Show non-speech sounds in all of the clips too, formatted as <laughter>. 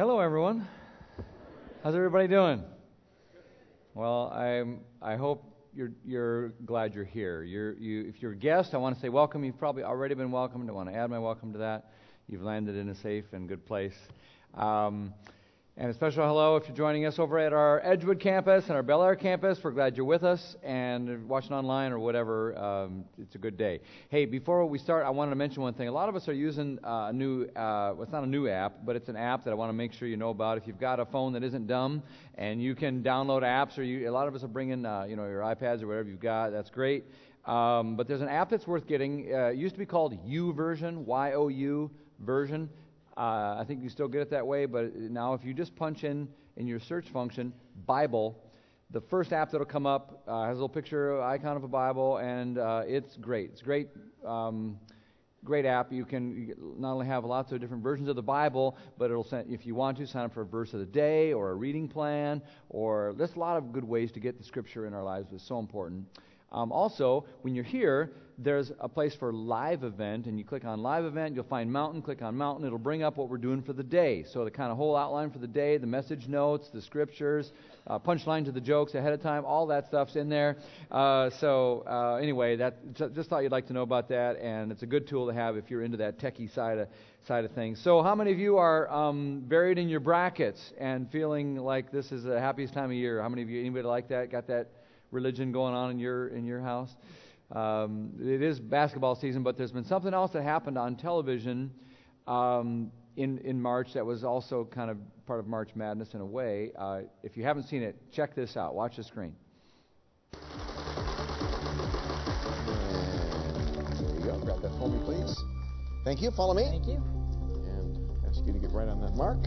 Hello, everyone. How's everybody doing? Well, I'm. I hope you're you're glad you're here. You're you. If you're a guest, I want to say welcome. You've probably already been welcomed. I want to add my welcome to that. You've landed in a safe and good place. Um, and a special hello if you're joining us over at our Edgewood campus and our Bel Air campus. We're glad you're with us and watching online or whatever. Um, it's a good day. Hey, before we start, I wanted to mention one thing. A lot of us are using uh, a new, uh, well, it's not a new app, but it's an app that I want to make sure you know about. If you've got a phone that isn't dumb and you can download apps, or you, a lot of us are bringing, uh, you know, your iPads or whatever you've got. That's great. Um, but there's an app that's worth getting. Uh, it used to be called YouVersion, Y-O-U version. Uh, I think you still get it that way, but now if you just punch in in your search function Bible, the first app that'll come up uh, has a little picture icon of a Bible, and uh, it's great. It's great. Um, great app. You can not only have lots of different versions of the Bible, but it'll send, if you want to sign up for a verse of the day or a reading plan, or there's a lot of good ways to get the Scripture in our lives. It's so important. Um, also, when you're here, there's a place for live event, and you click on live event, you'll find mountain, click on mountain, it'll bring up what we're doing for the day. So the kind of whole outline for the day, the message notes, the scriptures, uh, punchline to the jokes ahead of time, all that stuff's in there. Uh, so uh, anyway, that just thought you'd like to know about that, and it's a good tool to have if you're into that techie side of side of things. So how many of you are um, buried in your brackets and feeling like this is the happiest time of year? How many of you, anybody like that? Got that religion going on in your in your house? Um, it is basketball season, but there's been something else that happened on television um, in in March that was also kind of part of March Madness in a way. Uh, if you haven't seen it, check this out. Watch the screen. There you go. Grab that for me, please. Thank you. Follow me. Thank you. And ask you to get right on that mark.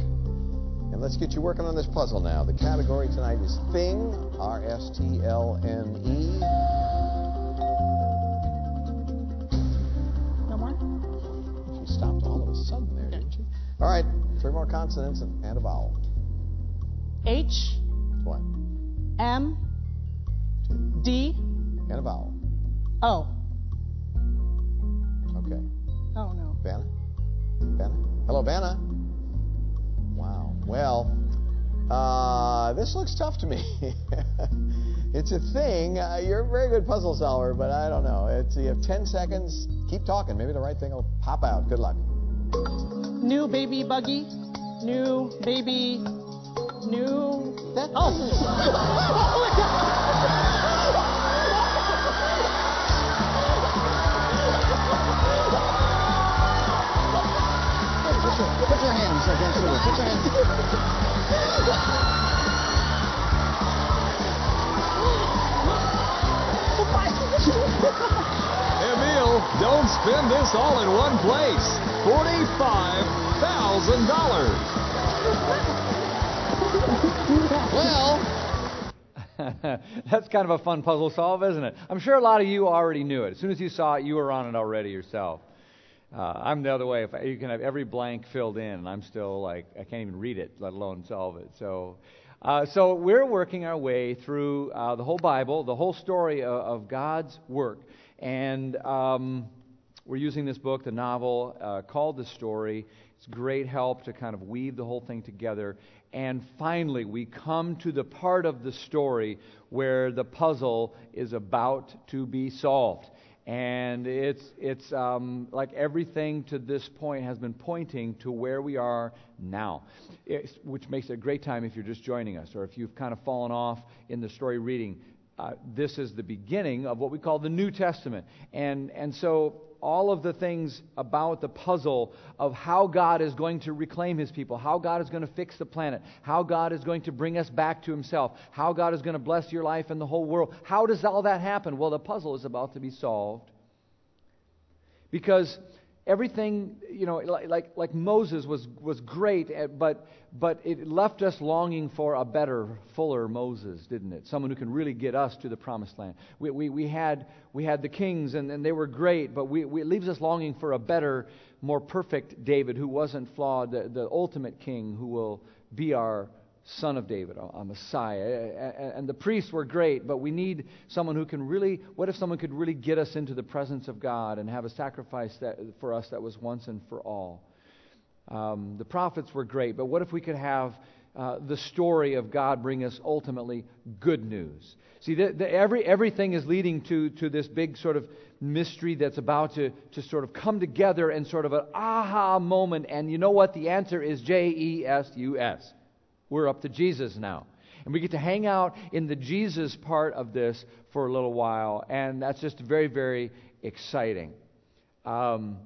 And let's get you working on this puzzle now. The category tonight is Thing, R S T L N E. No more? She stopped all of a sudden there, didn't she? All right, three more consonants and, and a vowel. H What? M D And a vowel. O. Okay. Oh no. Vanna? Vanna? Hello, Vanna? Well, uh, this looks tough to me. <laughs> it's a thing. Uh, you're a very good puzzle solver, but I don't know. It's, you have 10 seconds. Keep talking. Maybe the right thing will pop out. Good luck. New baby buggy. New baby. New. That <laughs> Put your, hands against the Put your hands. Emil, don't spend this all in one place. $45,000. Well, <laughs> That's kind of a fun puzzle solve, isn't it? I'm sure a lot of you already knew it. As soon as you saw it, you were on it already yourself. Uh, I'm the other way. If you can have every blank filled in, and I'm still like I can't even read it, let alone solve it. So, uh, so we're working our way through uh, the whole Bible, the whole story of, of God's work, and um, we're using this book, the novel uh, called The Story. It's great help to kind of weave the whole thing together. And finally, we come to the part of the story where the puzzle is about to be solved. And it's, it's um, like everything to this point has been pointing to where we are now, it's, which makes it a great time if you're just joining us or if you've kind of fallen off in the story reading. Uh, this is the beginning of what we call the New Testament. And, and so all of the things about the puzzle of how God is going to reclaim his people, how God is going to fix the planet, how God is going to bring us back to himself, how God is going to bless your life and the whole world. How does all that happen? Well, the puzzle is about to be solved. Because everything, you know, like, like, Moses was, was great, eh, but, but it left us longing for a better, fuller Moses, didn't it? Someone who can really get us to the promised land. We, we, we, had, we had the kings, and, and they were great, but we, we, it leaves us longing for a better, more perfect David who wasn't flawed, the, the ultimate king who will be our son of David, a, Messiah. And the priests were great, but we need someone who can really, what if someone could really get us into the presence of God and have a sacrifice that, for us that was once and for all? Um, the prophets were great, but what if we could have uh, the story of God bring us ultimately good news? See, the, the, every, everything is leading to, to this big sort of mystery that's about to, to sort of come together and sort of an aha moment. And you know what? The answer is J E S U S. We're up to Jesus now. And we get to hang out in the Jesus part of this for a little while. And that's just very, very exciting. Um,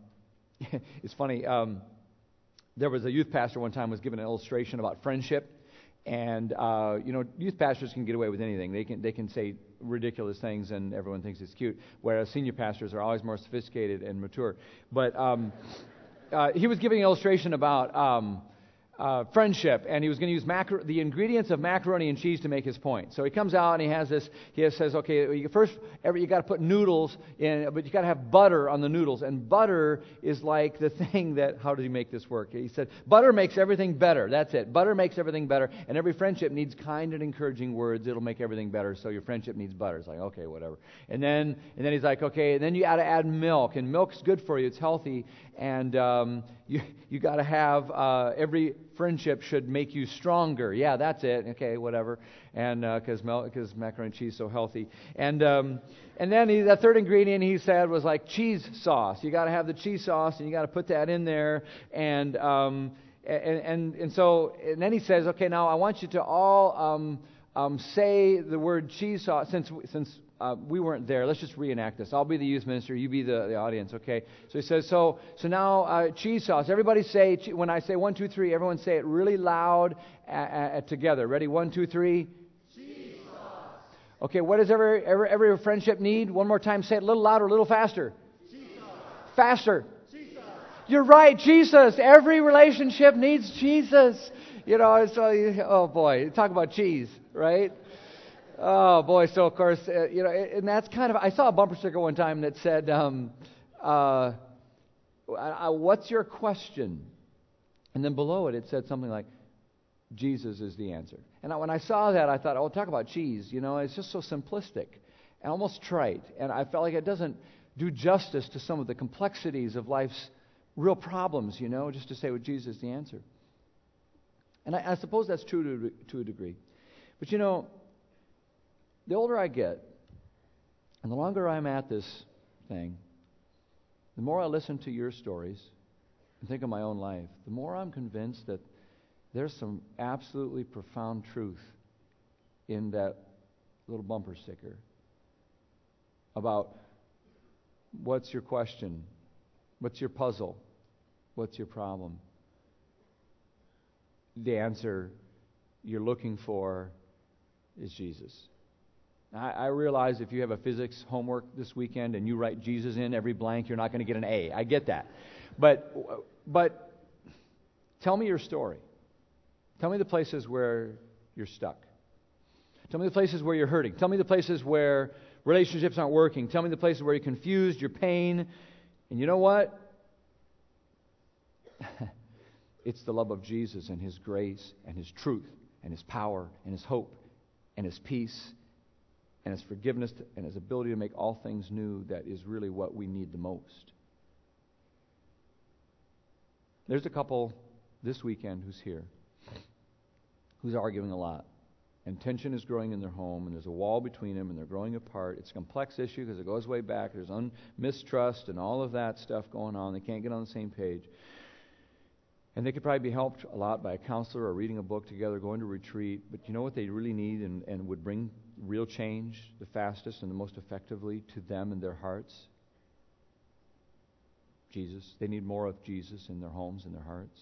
<laughs> it's funny. Um, there was a youth pastor one time was given an illustration about friendship and uh, you know youth pastors can get away with anything they can they can say ridiculous things and everyone thinks it's cute whereas senior pastors are always more sophisticated and mature but um, <laughs> uh, he was giving an illustration about um, uh, friendship, and he was going to use macro- the ingredients of macaroni and cheese to make his point. So he comes out and he has this. He says, "Okay, first, every, you got to put noodles in, but you got to have butter on the noodles, and butter is like the <laughs> thing that. How does he make this work? He said, butter makes everything better. That's it. Butter makes everything better, and every friendship needs kind and encouraging words. It'll make everything better. So your friendship needs butter. It's like, okay, whatever. And then, and then he's like, okay, and then you got to add milk, and milk's good for you. It's healthy, and um, you you got to have uh, every friendship should make you stronger. Yeah, that's it. Okay, whatever. And because uh, because macaroni and cheese is so healthy. And um, and then he, the third ingredient he said was like cheese sauce. You got to have the cheese sauce, and you got to put that in there. And um, and, and and so and then he says, okay, now I want you to all um, um, say the word cheese sauce since since uh, we weren't there. Let's just reenact this. I'll be the youth minister. You be the, the audience, okay? So he says, so, so now uh, cheese sauce. Everybody say, when I say one, two, three, everyone say it really loud uh, uh, together. Ready? One, two, three. Cheese sauce. Okay, what does every, every, every friendship need? One more time. Say it a little louder, a little faster. Cheese sauce. Faster. Cheese sauce. You're right, Jesus. Every relationship needs Jesus. You know, so, oh boy, talk about cheese, right? Oh boy! So of course, uh, you know, and that's kind of. I saw a bumper sticker one time that said, um, uh, "What's your question?" And then below it, it said something like, "Jesus is the answer." And when I saw that, I thought, "Oh, talk about cheese." You know, it's just so simplistic and almost trite, and I felt like it doesn't do justice to some of the complexities of life's real problems. You know, just to say, "Well, Jesus is the answer." And I, I suppose that's true to, to a degree, but you know the older I get, and the longer I'm at this thing, the more I listen to your stories and think of my own life, the more I'm convinced that there's some absolutely profound truth in that little bumper sticker about what's your question, what's your puzzle, what's your problem. The answer you're looking for is Jesus. I, I realize if you have a physics homework this weekend and you write Jesus in every blank, you're not going to get an A. I get that. But, but tell me your story. Tell me the places where you're stuck. Tell me the places where you're hurting. Tell me the places where relationships aren't working. Tell me the places where you're confused, you're pain. And you know what? <laughs> it's the love of Jesus and His grace and His truth and His power and His hope and His peace and his forgiveness and his ability to make all things new that is really what we need the most. There's a couple this weekend who's here who's arguing a lot. And tension is growing in their home, and there's a wall between them, and they're growing apart. It's a complex issue because it goes way back. There's un- mistrust and all of that stuff going on. They can't get on the same page. And they could probably be helped a lot by a counselor or reading a book together, going to retreat. But you know what they really need and, and would bring real change the fastest and the most effectively to them and their hearts? Jesus. They need more of Jesus in their homes and their hearts.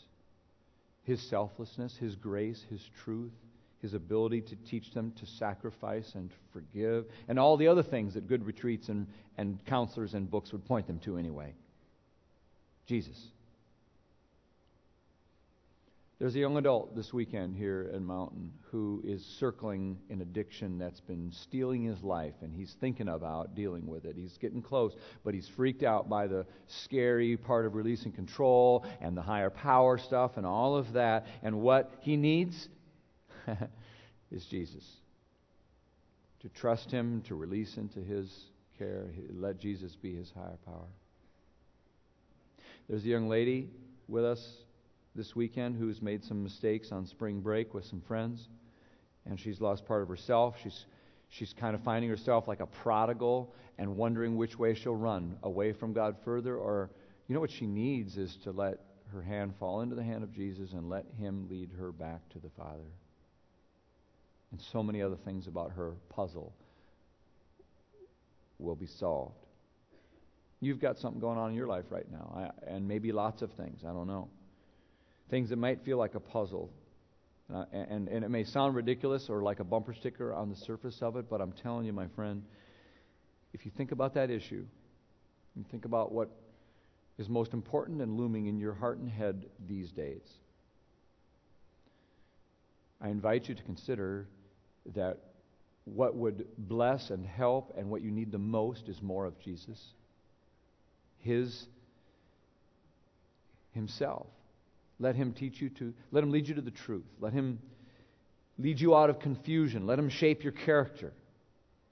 His selflessness, His grace, His truth, His ability to teach them to sacrifice and forgive, and all the other things that good retreats and, and counselors and books would point them to anyway. Jesus. There's a young adult this weekend here in Mountain who is circling an addiction that's been stealing his life, and he's thinking about dealing with it. He's getting close, but he's freaked out by the scary part of releasing control and the higher power stuff and all of that. And what he needs <laughs> is Jesus. To trust him, to release into his care, let Jesus be his higher power. There's a young lady with us this weekend who's made some mistakes on spring break with some friends, and she's lost part of herself. She's she's kind of finding herself like a prodigal and wondering which way she'll run away from God further, or you know what she needs is to let her hand fall into the hand of Jesus and let Him lead her back to the Father. And so many other things about her puzzle will be solved. You've got something going on in your life right now, and maybe lots of things. I don't know. Things that might feel like a puzzle. Uh, and, and it may sound ridiculous or like a bumper sticker on the surface of it, but I'm telling you, my friend, if you think about that issue, and think about what is most important and looming in your heart and head these days, I invite you to consider that what would bless and help and what you need the most is more of Jesus. His Himself. Let Him teach you to, let Him lead you to the truth. Let Him lead you out of confusion. Let Him shape your character.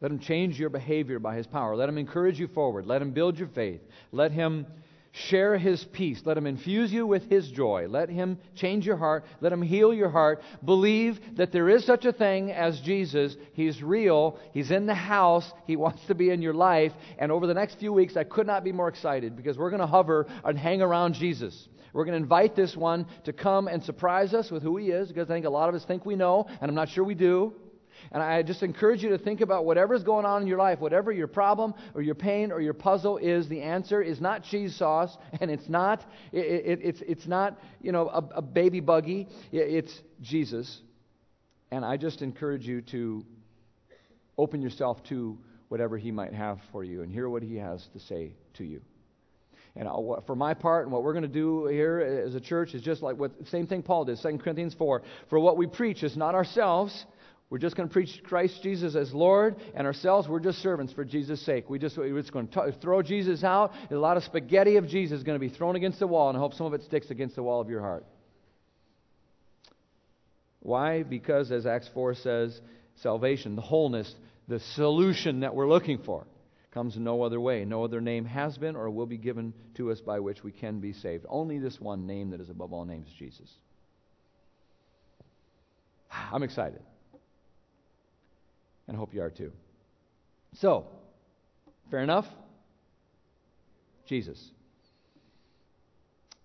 Let Him change your behavior by His power. Let Him encourage you forward. Let Him build your faith. Let Him Share his peace. Let him infuse you with his joy. Let him change your heart. Let him heal your heart. Believe that there is such a thing as Jesus. He's real. He's in the house. He wants to be in your life. And over the next few weeks, I could not be more excited because we're going to hover and hang around Jesus. We're going to invite this one to come and surprise us with who he is because I think a lot of us think we know, and I'm not sure we do. And I just encourage you to think about whatever's going on in your life, whatever your problem or your pain or your puzzle is, the answer is not cheese sauce, <laughs> and it's not, it, it, it's, it's not you know, a, a baby buggy. It's Jesus. And I just encourage you to open yourself to whatever He might have for you and hear what He has to say to you. And for my part, and what we're going to do here as a church is just like what same thing Paul did, 2 Corinthians 4. For what we preach is not ourselves, we're just going to preach Christ Jesus as Lord, and ourselves, we're just servants for Jesus' sake. We just, we're just going to t- throw Jesus out. A lot of spaghetti of Jesus is going to be thrown against the wall, and I hope some of it sticks against the wall of your heart. Why? Because, as Acts 4 says, salvation, the wholeness, the solution that we're looking for, comes no other way. No other name has been or will be given to us by which we can be saved. Only this one name that is above all names, Jesus. <sighs> I'm excited and I hope you are too. So, fair enough? Jesus.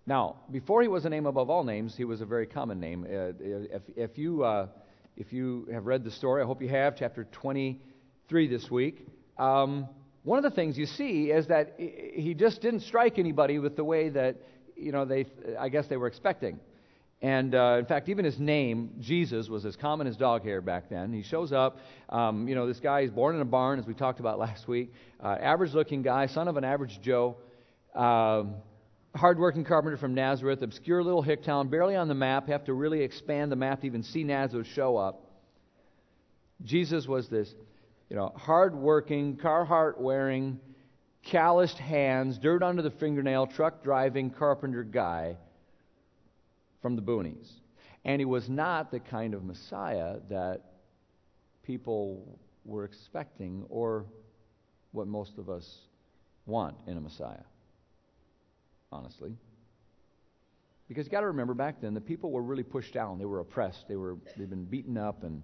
Now, before he was a name above all names, he was a very common name. Uh, if, if, you, uh, if you have read the story, I hope you have, chapter 23 this week, um, one of the things you see is that he just didn't strike anybody with the way that, you know, they, I guess they were expecting. And uh, in fact, even his name, Jesus, was as common as dog hair back then. He shows up. Um, you know, this guy is born in a barn, as we talked about <laughs> last week. Uh, average looking guy, son of an average Joe. Um, hardworking carpenter from Nazareth, obscure little hick town, barely on the map. Have to really expand the map to even see Nazareth show up. Jesus was this, you know, hardworking, Carhartt wearing, calloused hands, dirt under the fingernail, truck driving carpenter guy from the boonies. And he was not the kind of Messiah that people were expecting or what most of us want in a Messiah, honestly. Because you got to remember back then, the people were really pushed down. They were oppressed. They were, they'd been beaten up and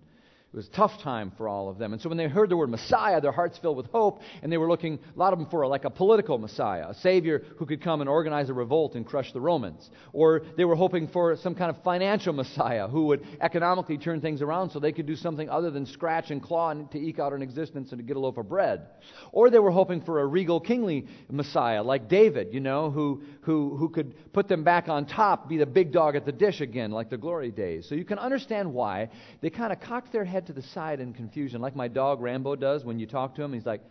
it was a tough time for all of them. And so when they heard the word Messiah, their hearts filled with hope, and they were looking, a lot of them, for like a political Messiah, a Savior who could come and organize a revolt and crush the Romans. Or they were hoping for some kind of financial <laughs> Messiah who would economically turn things around so they could do something other than scratch and claw and to eke out an existence and to get a loaf of bread. Or they were hoping for a regal, kingly Messiah like David, you know, who, who, who could put them back on top, be the big dog at the dish again, like the glory days. So you can understand why they kind of cocked their head to the side in confusion, like my dog Rambo does when you talk to him. He's like,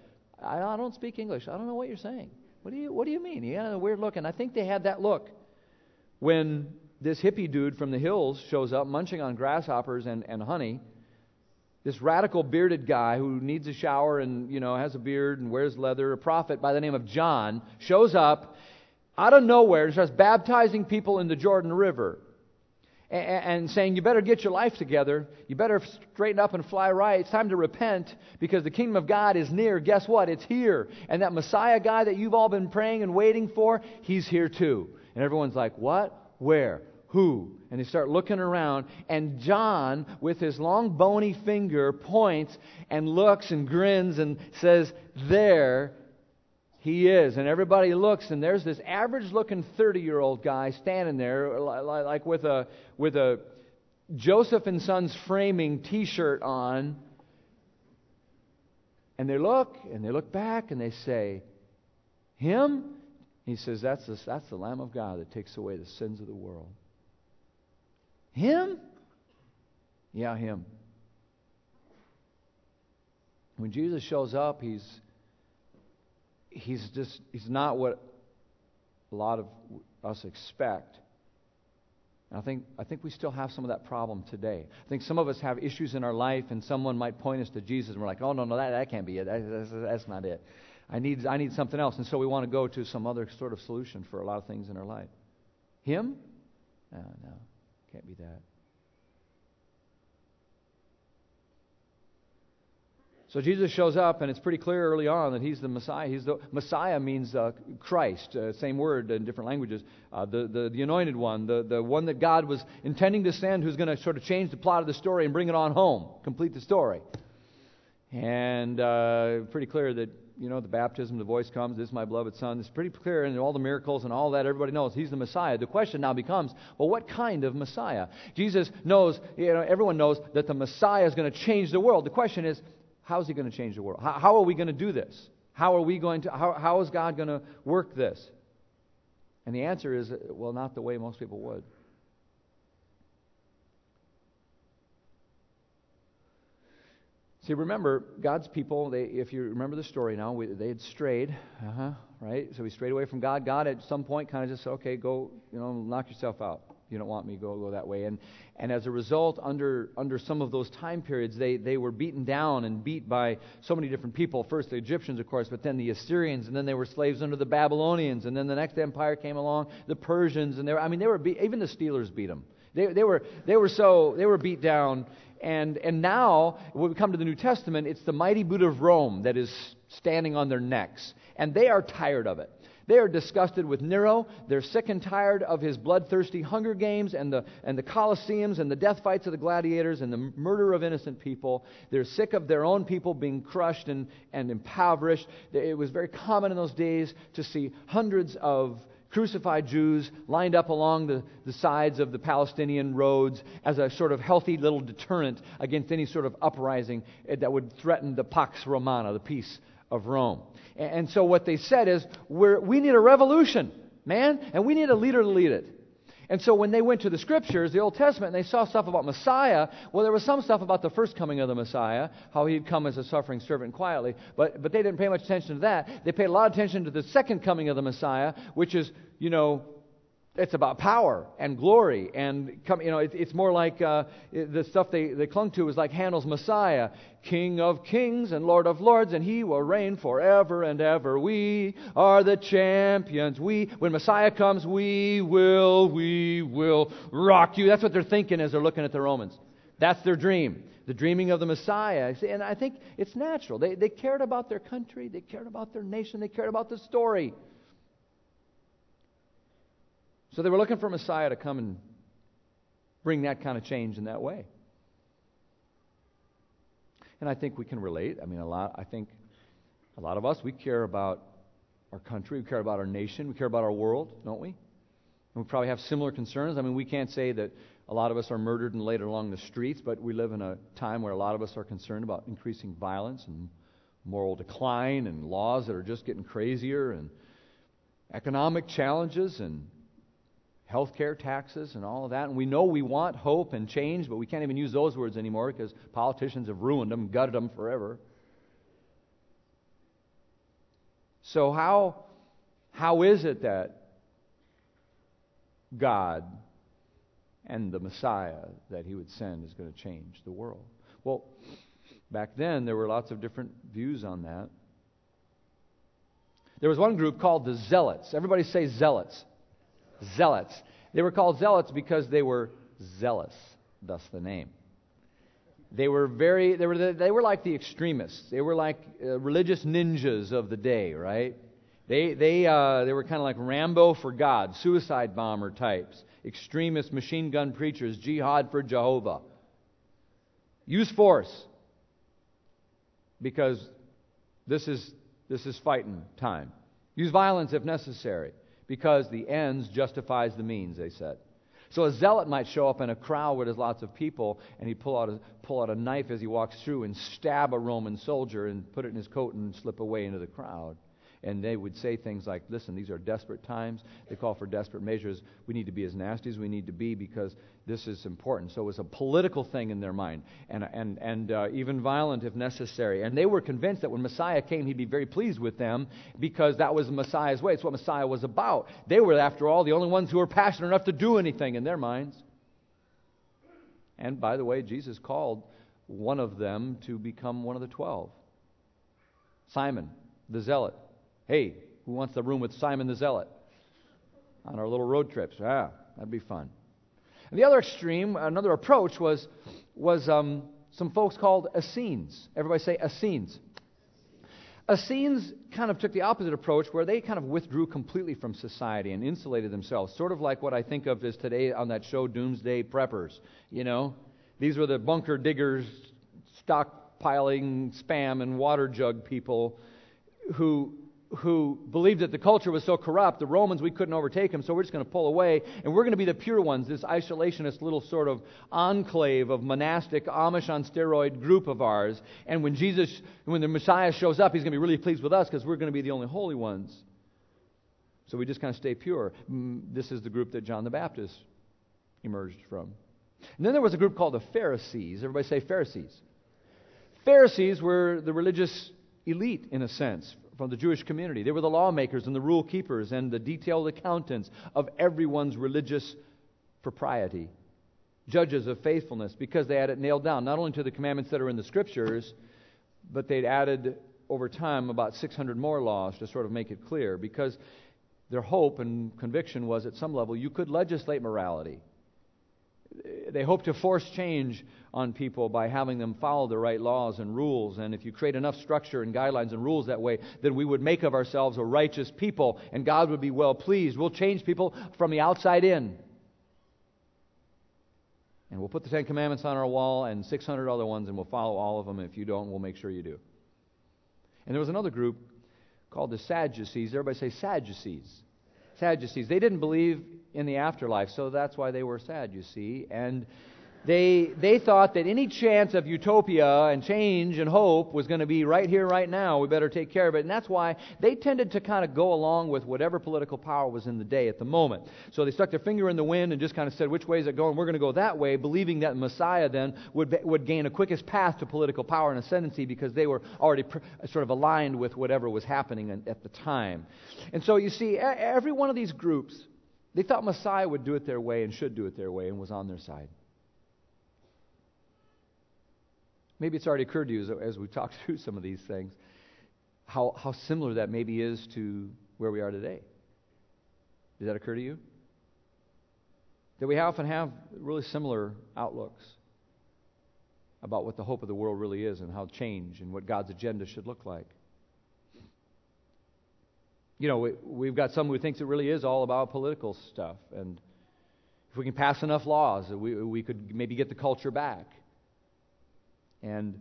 I, I don't speak English. I don't know what you're saying. What do you, what do you mean? He had a weird look. And I think they had that look when this hippie dude from the hills shows up munching on grasshoppers and, and honey. This radical bearded guy who needs a shower and, you know, has a beard and wears leather, a prophet by the name of John, shows up out of nowhere and starts baptizing people in the Jordan River and saying, You better get your life together. You better straighten up and fly right. It's time to repent because the kingdom of God is near. Guess what? It's here. And that Messiah guy that you've all been praying and waiting for, he's here too. And everyone's like, What? Where? Who? And they start looking around, and John, with his long bony finger, points and looks and grins and says, There he is. And everybody looks, and there's this average looking 30 year old guy standing there, like with a, with a Joseph and Sons framing t shirt on. And they look, and they look back, and they say, Him? He says, that's the, that's the Lamb of God that takes away the sins of the world. Him? Yeah, him. When Jesus shows up, he's he's just he's not what a lot of us expect. And I think I think we still have some of that problem today. I think some of us have issues in our life, and someone might point us to Jesus, and we're like, "Oh no, no, that that can't be it. That, that's, that's not it. I need I need something else." And so we want to go to some other sort of solution for a lot of things in our life. Him? No, no, can't be that. So Jesus shows up, and it's pretty clear early on that he's the Messiah. He's the Messiah means uh, Christ, uh, same word in different languages. Uh, the, the the anointed one, the the one that God was intending to send, who's going to sort of change the plot of the story and bring it on home, complete the story. And uh, pretty clear that you know the baptism, the voice comes, "This is my beloved Son." It's pretty clear, and all the miracles and all that, everybody knows he's the Messiah. The question now becomes, well, what kind of Messiah? Jesus knows, you know, everyone knows that the Messiah is going to change the world. The question is, how is he going to change the world? How, how, are we going to do this? How are we going to, how, how is God going to work this? And the answer is, well, not the way most people would. See, remember, God's people, they, if you remember the story now, we, they had strayed, uh-huh, right? So we strayed away from God. God at some point kind of just said, okay, go, you know, knock yourself out you don't want me, go, go that way. And, and as a result, under, under some of those time periods, they, they were beaten down and beat by so many different people. First the Egyptians, of course, but then the Assyrians, and then they were slaves under the Babylonians, and then the next empire came along, the Persians, and they were, I mean, they were beat, even the Steelers beat them. They, they, were, they were so, they were beat down. And, and now, when we come to the New Testament, it's the mighty boot of Rome that is standing on their necks. And they are tired of it. They are disgusted with Nero. They're sick and tired of his bloodthirsty Hunger Games and the, and the Colosseums and the death fights of the gladiators and the murder of innocent people. They're sick of their own people being crushed and, and impoverished. It was very common in those days to see hundreds of crucified Jews lined up along the, the sides of the Palestinian roads as a sort of healthy little deterrent against any sort of uprising that would threaten the Pax Romana, the peace of Rome. And so what they said is, we need a revolution, man, and we need a leader to lead it. And so when they went to the scriptures, the Old Testament, and they saw stuff about Messiah, well, there was some stuff about the first coming of the Messiah, how he'd come as a suffering servant quietly, but, but they didn't pay much attention to that. They paid a lot of attention to the second coming of the Messiah, which is, you know, it's about power and glory and come, you know it, it's more like uh, the stuff they, they clung to is like handel's messiah king of kings and lord of lords and he will reign forever and ever. We are the champions. We when messiah comes we will we will rock you. That's what they're thinking as they're looking at the romans. That's their dream the dreaming of the messiah. And i think it's natural. They, they cared about their country. They cared about their nation. They cared about the story so they were looking for Messiah to come and bring that kind of change in that way. And I think we can relate. I mean, a lot, I think a lot of us, we care about our country, we care about our nation, we care about our world, don't we? And we probably have similar concerns. I mean, we can't say that a lot of us are murdered and laid along the streets, but we live in a time where a lot of us are concerned about increasing violence and moral decline and laws that are just getting crazier and economic challenges and health care, taxes, and all of that. And we know we want hope and change, but we can't even use those words anymore because politicians have ruined them, gutted them forever. So, how, how is it that God and the Messiah that He would send is going to change the world? Well, back then there were lots of different views on that. There was one group called the Zealots. Everybody say Zealots zealots. They were called zealots because they were zealous, thus the name. They were very, they were, they were like the extremists. They were like uh, religious ninjas of the day, right? They, they, uh, they were kind of like Rambo for God, suicide bomber types, extremist machine gun preachers, jihad for Jehovah. Use force because this is, this is fighting time. Use violence if necessary because the ends justifies the means, they said. So a zealot might show up in a crowd where there's lots of people, and he'd pull out a, pull out a knife as he walks through and stab a Roman soldier and put it in his coat and slip away into the crowd and they would say things like, listen, these are desperate times. They call for desperate measures. We need to be as nasty as we need to be because this is important. So it was a political thing in their mind, and, and, and uh, even violent if necessary. And they were convinced that when Messiah came, he'd be very pleased with them because that was Messiah's way. It's what Messiah was about. They were, after all, the only ones who were passionate enough to do anything in their minds. And by the way, Jesus called one of them to become one of the twelve Simon, the zealot. Hey, who wants the room with Simon the Zealot? On our little road trips. Yeah, that'd be fun. And the other extreme, another approach was, was um, some folks called Essenes. Everybody say Essenes. Essenes kind of took the opposite approach where they kind of withdrew completely from society and insulated themselves, sort of like what I think of as today on that show Doomsday Preppers. You know, these were the bunker diggers, stockpiling spam and water jug people who who believed that the culture was so corrupt, the Romans, we couldn't overtake them, so we're just going to pull away, and we're going to be the pure ones, this isolationist little sort of enclave of monastic Amish on steroid group of ours. And when Jesus, when the Messiah shows up, he's going to be really pleased with us because we're going to be the only holy ones. So we just kind of stay pure. This is the group that John the Baptist emerged from. And then there was a group called the Pharisees. Everybody say Pharisees. Pharisees were the religious elite, in a sense from the Jewish community. They were the lawmakers and the rule keepers and the detailed accountants of everyone's religious propriety, judges of faithfulness, because they had it nailed down, not only to the commandments that are in the scriptures, but they'd added over time about 600 more laws to sort of make it clear, because their hope and conviction was at some level you could legislate morality they hope to force change on people by having them follow the right laws and rules. And if you create enough structure and guidelines and rules that way, then we would make of ourselves a righteous people and God would be well pleased. We'll change people from the outside in. And we'll put the Ten Commandments on our wall and 600 other ones, and we'll follow all of them. If you don't, we'll make sure you do. And there was another group called the Sadducees. Everybody say Sadducees. Sadducees. They didn't believe in the afterlife. So that's why they were sad, you see. And they, they thought that any chance of utopia and change and hope was going to be right here, right now. We better take care of it. And that's why they tended to kind of go along with whatever political power was in the day at the moment. So they stuck their finger in the wind and just kind of said, which way is it going? We're going to go that way, believing that Messiah then would, would gain a quickest path to political power and ascendancy because they were already pr- sort of aligned with whatever was happening at the time. And so you see, every one of these groups they thought Messiah would do it their way and should do it their way and was on their side. Maybe it's already occurred to you as, as we talked <laughs> through some of these things how, how similar that maybe is to where we are today. Did that occur to you? That we often have really similar outlooks about what the hope of the world really is and how change and what God's agenda should look like you know, we, have got someone who thinks it really is all about political stuff. And if we can pass enough laws, we, we could maybe get the culture back. And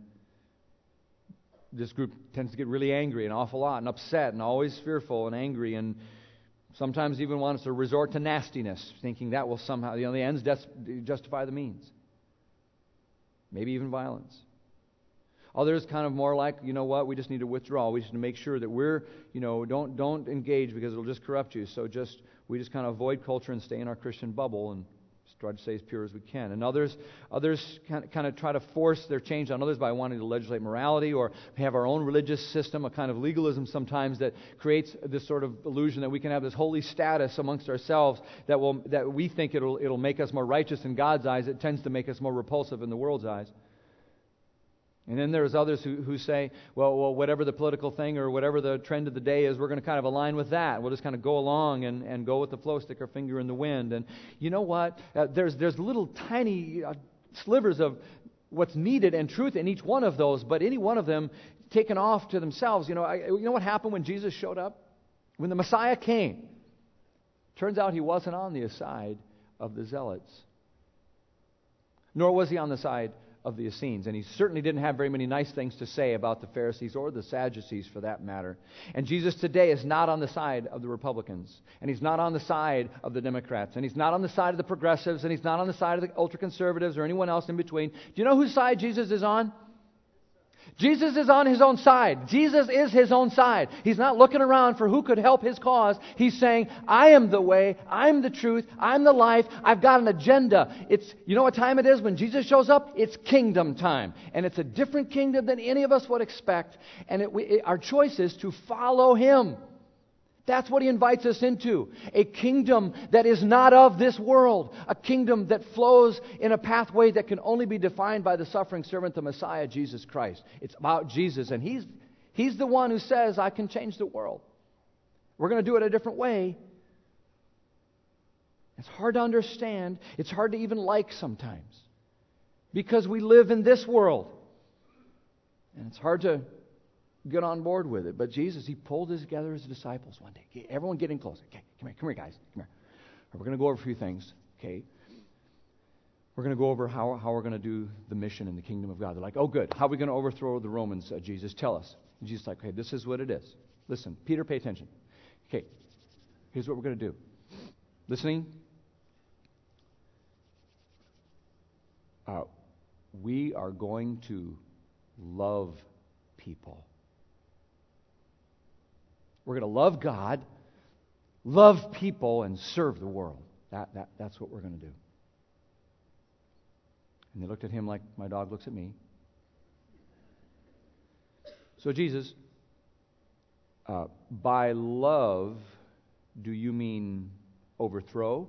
this group tends to get really angry an awful lot and upset and always fearful and angry and sometimes even wants to resort to nastiness, thinking that will somehow, you know, the ends justify the means. Maybe even violence. Others kind of more like, you know what, we just need to withdraw. We just need to make sure that we're, you know, don't don't engage because it'll just corrupt you. So just we just kind of avoid culture and stay in our Christian bubble and try to stay as pure as we can. And others, others kind of, try to force their change on others by wanting to legislate morality or have our own religious system, a kind of legalism sometimes that creates this sort of illusion that we can have this holy status amongst ourselves that will that we think it'll it'll make us more righteous in God's eyes. It tends to make us more repulsive in the world's eyes. And then there's others who, who say, well, well, whatever the political thing or whatever the trend of the day is, we're going to kind of align with that. We'll just kind of go along and, and go with the flow, stick our finger in the wind. And you know what? Uh, there's, there's little tiny uh, slivers of what's needed and truth in each one of those, but any one of them taken off to themselves. You know, I, you know what happened when Jesus showed up? When the Messiah came, turns out he wasn't on the side of the Zealots, nor was he on the side of the Essenes. And he certainly didn't have very many nice things to say about the Pharisees or the Sadducees for that matter. And Jesus today is not on the side of the Republicans, and he's not on the side of the Democrats, and he's not on the side of the progressives, and he's not on the side of the ultra conservatives or anyone else in between. Do you know whose side Jesus is on? Jesus is on his own side. Jesus is his own side. He's not looking around for who could help his cause. He's saying, I am the way, I'm the truth, I'm the life, I've got an agenda. It's, you know what time it is when Jesus shows up? It's kingdom time. And it's a different kingdom than any of us would expect. And it, we, it, our choice is to follow him. That's what he invites us into. A kingdom that is not of this world. A kingdom that flows in a pathway that can only be defined by the suffering servant, the Messiah, Jesus Christ. It's about Jesus, and he's, he's the one who says, I can change the world. We're going to do it a different way. It's hard to understand. It's hard to even like sometimes because we live in this world. And it's hard to get on board with it. But Jesus, he pulled together his disciples one day. Everyone getting close. Okay, come here, come here, guys. Come here. We're going to go over a few things. Okay. We're going to go over how, how we're going to do the mission in the kingdom of God. They're like, oh, good. How are we going to overthrow the Romans, uh, Jesus? Tell us. And Jesus like, okay, this is what it is. Listen, Peter, pay attention. Okay, here's what we're going to do. Listening? Uh, we are going to love people. We're going to love God, love people, and serve the world. That, that, that's what we're going to do. And they looked at him like my dog looks at me. So, Jesus, uh, by love, do you mean overthrow?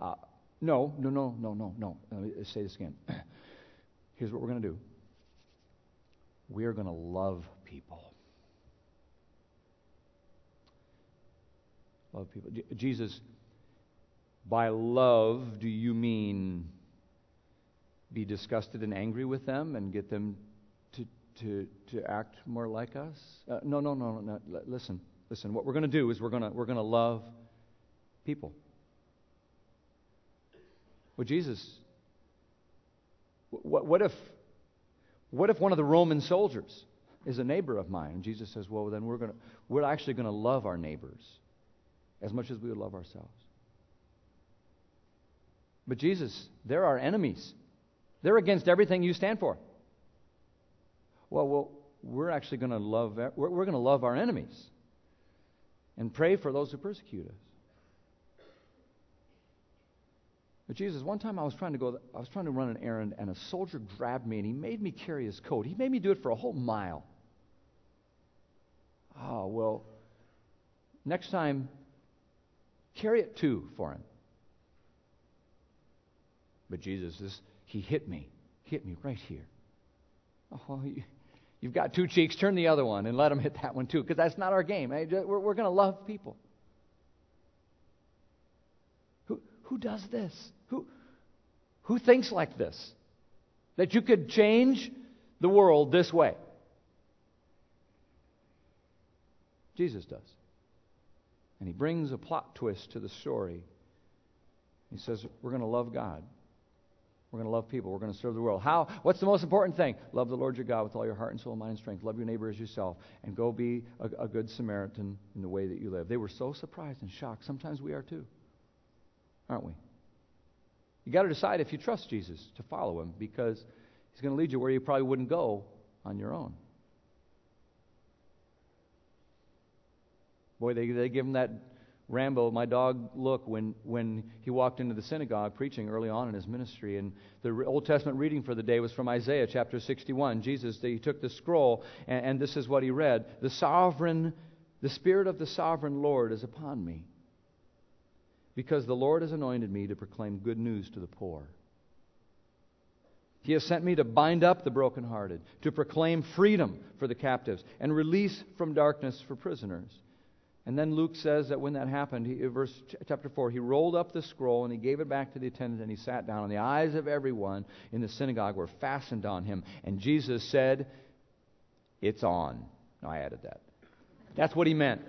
Uh, no, no, no, no, no, no. Let me say this again. <clears throat> Here's what we're going to do we are going to love people. Love people. Jesus, by love, do you mean be disgusted and angry with them and get them to, to, to act more like us? Uh, no, no, no, no. Listen, listen. What we're going to do is we're going we're going to love people. Well, Jesus, what, what if what if one of the Roman soldiers is a neighbor of mine? And Jesus says, well, then we're to we're actually going to love our neighbors as much as we would love ourselves. But Jesus, they're our enemies. They're against everything you stand for. Well, well we're actually going to love we're, we're going to love our enemies and pray for those who persecute us. But Jesus, one time I was trying to go, I was trying to run an errand, and a soldier grabbed me and he made me carry his coat. He made me do it for a whole mile. Oh, well, next time Carry it too for him. But Jesus, this, he hit me. Hit me right here. Oh, you, you've got two cheeks. Turn the other one and let him hit that one too, because that's not our game. We're, we're going to love people. Who, who does this? Who, who thinks like this? That you could change the world this way? Jesus does. And he brings a plot twist to the story. He says, We're going to love God. We're going to love people. We're going to serve the world. How? What's the most important thing? Love the Lord your God with all your heart and soul, mind, and strength. Love your neighbor as yourself. And go be a, a good Samaritan in the way that you live. They were so surprised and shocked. Sometimes we are too. Aren't we? You got to decide if you trust Jesus to follow him because he's going to lead you where you probably wouldn't go on your own. Boy, they, they give him that Rambo, my dog, look when, when he walked into the synagogue preaching early on in his ministry. And the Old Testament reading for the day was from Isaiah chapter 61. Jesus, he took the scroll, and, and this is what he read The sovereign, the Spirit of the sovereign Lord is upon me, because the Lord has anointed me to proclaim good news to the poor. He has sent me to bind up the brokenhearted, to proclaim freedom for the captives, and release from darkness for prisoners and then Luke says that when that happened, he, uh, verse chapter 4, he rolled up the scroll and he gave it back to the attendant and he sat down. And the eyes of everyone in the synagogue were fastened on him. And Jesus said, It's on. No, I added that. That's what he meant.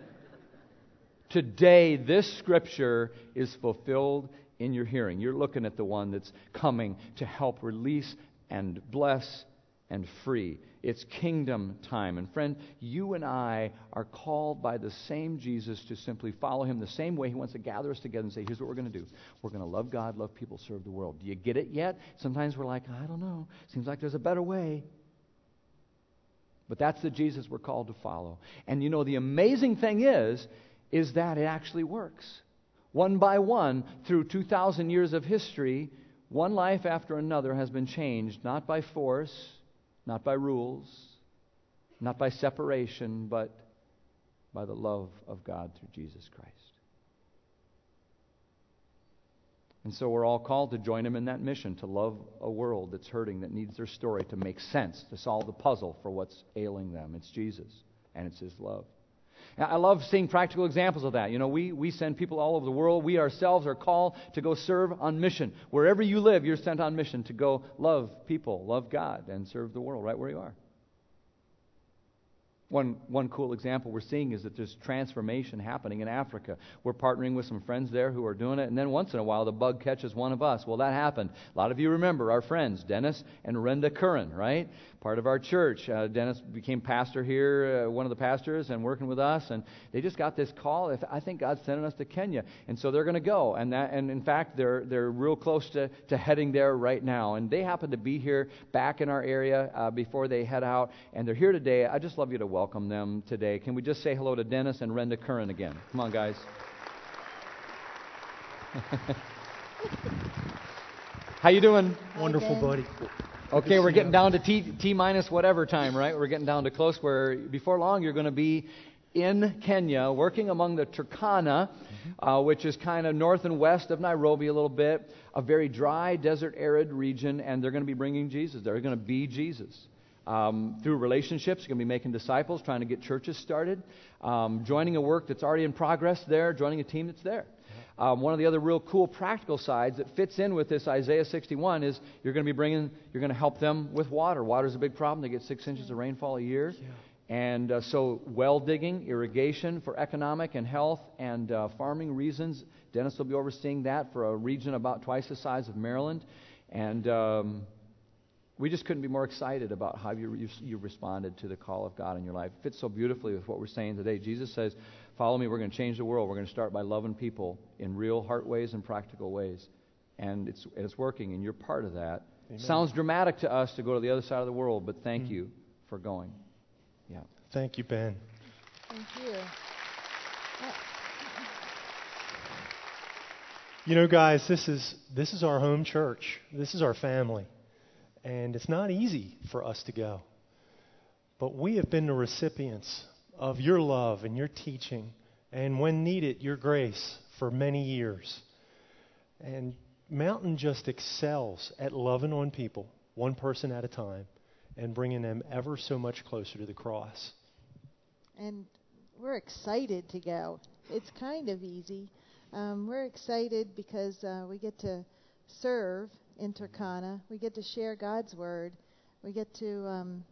Today, this scripture is fulfilled in your hearing. You're looking at the one that's coming to help release and bless and free. It's kingdom time. And friend, you and I are called by the same Jesus to simply follow him the same way he wants to gather us together and say, here's what we're going to do. We're going to love God, love people, serve the world. Do you get it yet? Sometimes we're like, I don't know. Seems like there's a better way. But that's the Jesus we're called to follow. And you know, the amazing thing is, is that it actually works. One by one, through 2,000 years of history, one life after another has been changed, not by force, not by rules, not by separation, but by the love of God through Jesus Christ. And so we're all called to join him in that mission to love a world that's hurting, that needs their story to make sense, to solve the puzzle for what's ailing them. It's Jesus, and it's his love. I love seeing practical examples of that. You know, we, we send people all over the world. We ourselves are called to go serve on mission. Wherever you live, you're sent on mission to go love people, love God, and serve the world right where you are. One, one cool example we're seeing is that there's transformation happening in Africa. We're partnering with some friends there who are doing it, and then once in a while the bug catches one of us. Well, that happened. A lot of you remember our friends, Dennis and Renda Curran, right? Part of our church. Uh, Dennis became pastor here, uh, one of the pastors, and working with us, and they just got this call. I think God's sending us to Kenya, and so they're going to go. And, that, and in fact, they're, they're real close to, to heading there right now. And they happen to be here back in our area uh, before they head out, and they're here today. I just love you to welcome them today. Can we just say hello to Dennis and Renda Curran again? Come on, guys. <laughs> How you doing? Wonderful, buddy. Okay, we're getting down to T, T minus whatever time, right? We're getting down to close where before long you're going to be in Kenya working among the Turkana, uh, which is kind of north and west of Nairobi a little bit, a very dry, desert, arid region, and they're going to be bringing Jesus. They're going to be Jesus. Um, through relationships, you're going to be making disciples, trying to get churches started, um, joining a work that's already in progress there, joining a team that's there. Um, one of the other real cool practical sides that fits in with this Isaiah 61 is you're going to be bringing, you're going to help them with water. Water is a big problem. They get six inches of rainfall a year. Yeah. And uh, so, well digging, irrigation for economic and health and uh, farming reasons. Dennis will be overseeing that for a region about twice the size of Maryland. And um, we just couldn't be more excited about how you, you, you responded to the call of God in your life. It fits so beautifully with what we're saying today. Jesus says, Follow me, we're going to change the world. We're going to start by loving people in real heart ways and practical ways. And it's, it's working, and you're part of that. Amen. Sounds dramatic to us to go to the other side of the world, but thank mm-hmm. you for going. Yeah. Thank you, Ben. Thank you. You know, guys, this is this is our home church. This is our family. And it's not easy for us to go. But we have been the recipients of your love and your teaching, and when needed, your grace for many years. And Mountain just excels at loving on people, one person at a time, and bringing them ever so much closer to the cross. And we're excited to go. It's kind of easy. Um, we're excited because uh, we get to serve in Turkana. We get to share God's word. We get to um,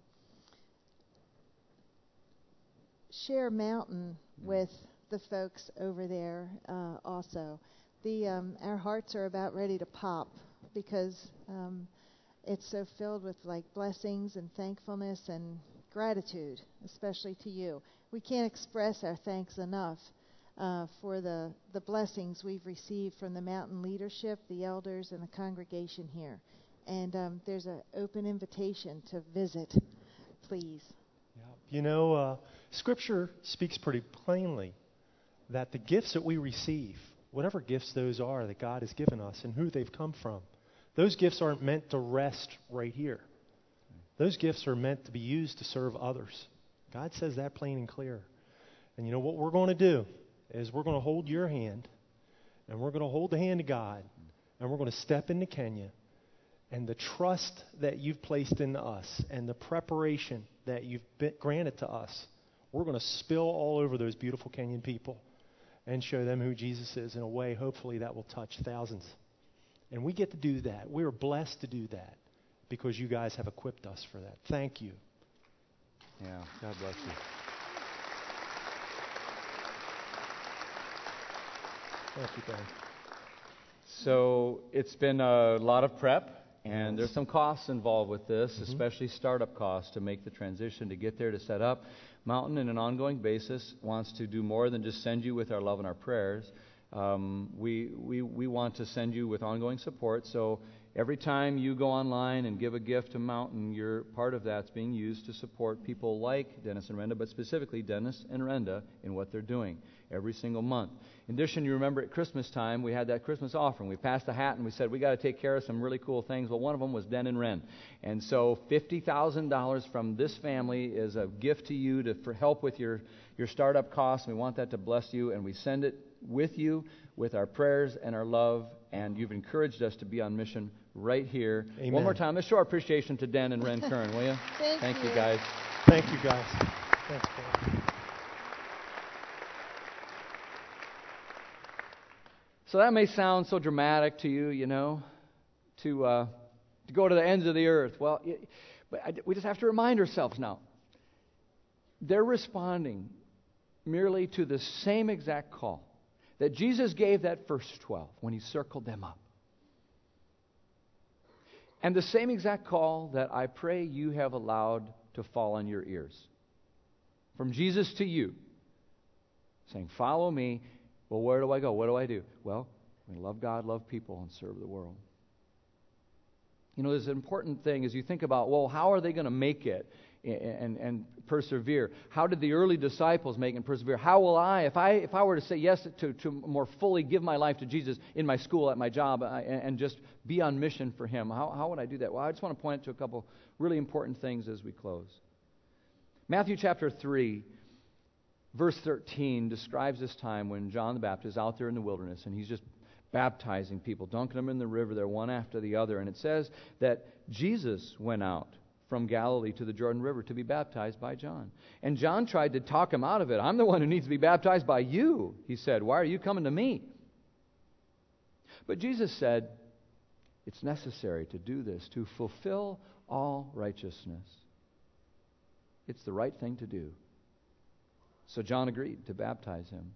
share mountain with the folks over there uh, also. The um, our hearts are about ready to pop because um, it's so filled with like blessings and thankfulness and gratitude, especially to you. We can't express our thanks enough uh, for the the blessings we've received from the mountain leadership, the elders, and the congregation here. And um, there's an open invitation to visit, please. Yeah. You know. Uh, Scripture speaks pretty plainly that the gifts that we receive, whatever gifts those are that God has given us and who they've come from, those gifts aren't meant to rest right here. Those gifts are meant to be used to serve others. God says that plain and clear. And you know what we're going to do is we're going to hold your hand and we're going to hold the hand of God and we're going to step into Kenya and the trust that you've placed in us and the preparation that you've granted to us we're going to spill all over those beautiful Kenyan people and show them who Jesus is in a way, hopefully, that will touch thousands. And we get to do that. We are blessed to do that because you guys have equipped us for that. Thank you. Yeah, God bless you. Thank you. So it's been a lot of prep, and there's some costs involved with this, especially startup costs to make the transition, to get there, to set up. Mountain, in an ongoing basis, wants to do more than just send you with our love and our prayers. Um, we, we, we want to send you with ongoing support. So every time you go online and give a gift to Mountain, your part of that's being used to support people like Dennis and Renda, but specifically Dennis and Renda in what they're doing every single month. In addition, you remember at Christmas time, we had that Christmas offering. We passed a hat and we said, we got to take care of some really cool things. Well, one of them was Den and Ren. And so $50,000 from this family is a gift to you to help with your, your startup costs. We want that to bless you, and we send it with you with our prayers and our love. And you've encouraged us to be on mission right here. Amen. One more time, let's show our appreciation to Dan and Ren <laughs> Kern, will you? Thank you, you. guys. Thank you, guys. Thanks, Ben. So that may sound so dramatic to you, you know, to, uh, to go to the ends of the earth. Well, it, but I, we just have to remind ourselves now. They're responding merely to the same exact call that Jesus gave that first 12 when he circled them up. And the same exact call that I pray you have allowed to fall on your ears. From Jesus to you, saying, Follow me. Well, where do I go? What do I do? Well, we love God, love people, and serve the world. You know, there's an important thing as you think about, well, how are they going to make it and, and, persevere? How did the early disciples make and persevere? How will I, if I, if I were to say yes to, to more fully give my life to Jesus in my school, at my job, uh, and, and just be on mission for Him, how, how would I do that? Well, I just want to point to a couple really important things as we close. Matthew chapter 3, verse 13 describes this time when John the Baptist is out there in the wilderness and he's just baptizing people, dunking them in the river there one after the other. And it says that Jesus went out from Galilee to the Jordan River to be baptized by John. And John tried to talk him out of it. I'm the one who needs to be baptized by you, he said. Why are you coming to me? But Jesus said, It's necessary to do this to fulfill all righteousness. It's the right thing to do. So John agreed to baptize him.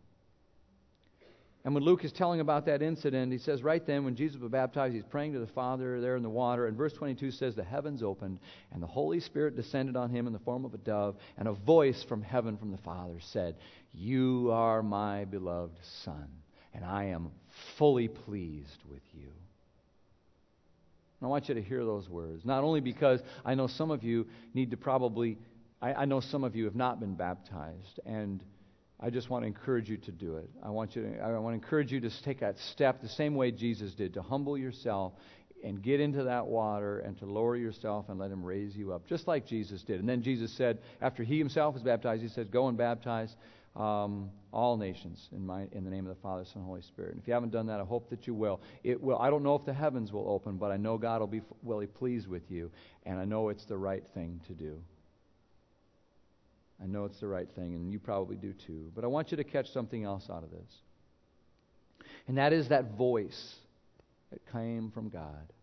And when Luke is telling about that incident, he says right then, when Jesus was baptized, he's praying to the Father there in the water. And verse 22 says, The heavens opened, and the Holy Spirit descended on him in the form of a dove, and a voice from heaven from the Father said, You are my beloved Son, and I am fully pleased with you. And I want you to hear those words, not only because I know some of you need to probably, I, I know some of you have not been baptized, and I just want to encourage you to do it. I want you to, I want to encourage you to take that step the same way Jesus did, to humble yourself and get into that water and to lower yourself and let him raise you up, just like Jesus did. And then Jesus said, after he himself was baptized, he said, Go and baptize um, all nations in, my, in the name of the Father, Son, and Holy Spirit. And if you haven't done that, I hope that you will. It will. I don't know if the heavens will open, but I know God will be really pleased with you, and I know it's the right thing to do. I know it's the right thing, and you probably do too. But I want you to catch something else out of this. And that is that voice that came from God.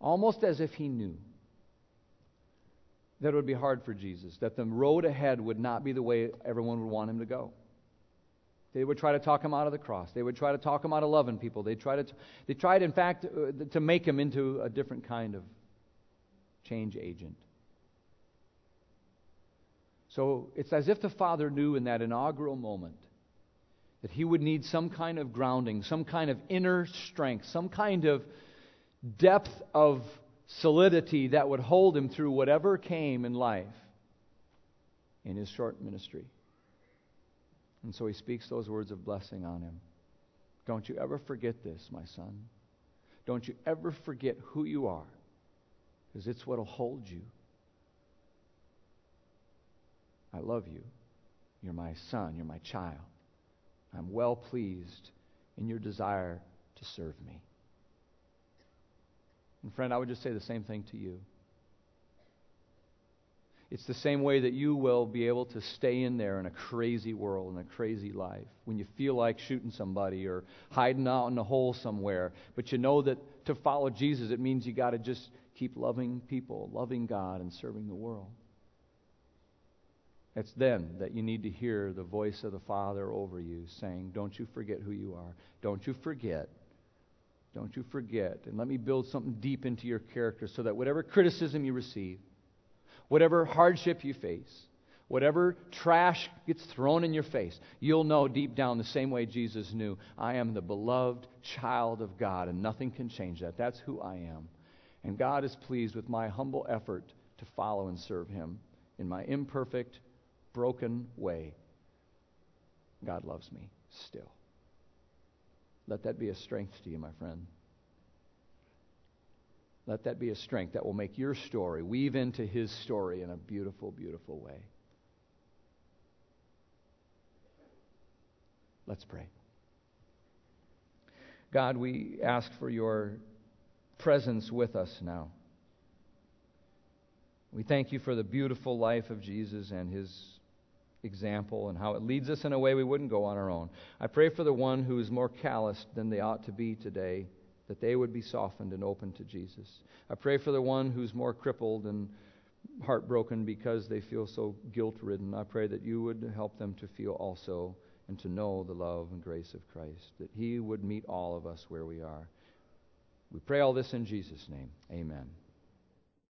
Almost as if he knew that it would be hard for Jesus, that the road ahead would not be the way everyone would want him to go. They would try to talk him out of the cross. They would try to talk him out of loving people. They tried to, they tried, in fact, uh, to make him into a different kind of change agent. So it's as if the Father knew in that inaugural moment that he would need some kind of grounding, some kind of inner strength, some kind of depth of solidity that would hold him through whatever came in life in his short ministry. And so he speaks those words of blessing on him. Don't you ever forget this, my son. Don't you ever forget who you are, because it's what will hold you. I love you. You're my son. You're my child. I'm well pleased in your desire to serve me. And friend, I would just say the same thing to you. It's the same way that you will be able to stay in there in a crazy world, in a crazy life, when you feel like shooting somebody or hiding out in a hole somewhere. But you know that to follow Jesus, it means you got to just keep loving people, loving God, and serving the world. It's then that you need to hear the voice of the Father over you saying, Don't you forget who you are. Don't you forget. Don't you forget. And let me build something deep into your character so that whatever criticism you receive, whatever hardship you face, whatever trash gets thrown in your face, you'll know deep down the same way Jesus knew I am the beloved child of God, and nothing can change that. That's who I am. And God is pleased with my humble effort to follow and serve Him in my imperfect, broken way. God loves me still. Let that be a strength to you, my friend. Let that be a strength that will make your story weave into His story in a beautiful, beautiful way. Let's pray. God, we ask for your presence with us now. We thank you for the beautiful life of Jesus and his example and how it leads us in a way we wouldn't go on our own. I pray for the one who is more calloused than they ought to be today, that they would be softened and open to Jesus. I pray for the one who's more crippled and heartbroken because they feel so guilt ridden. I pray that you would help them to feel also and to know the love and grace of Christ, that He would meet all of us where we are. We pray all this in Jesus' name. Amen.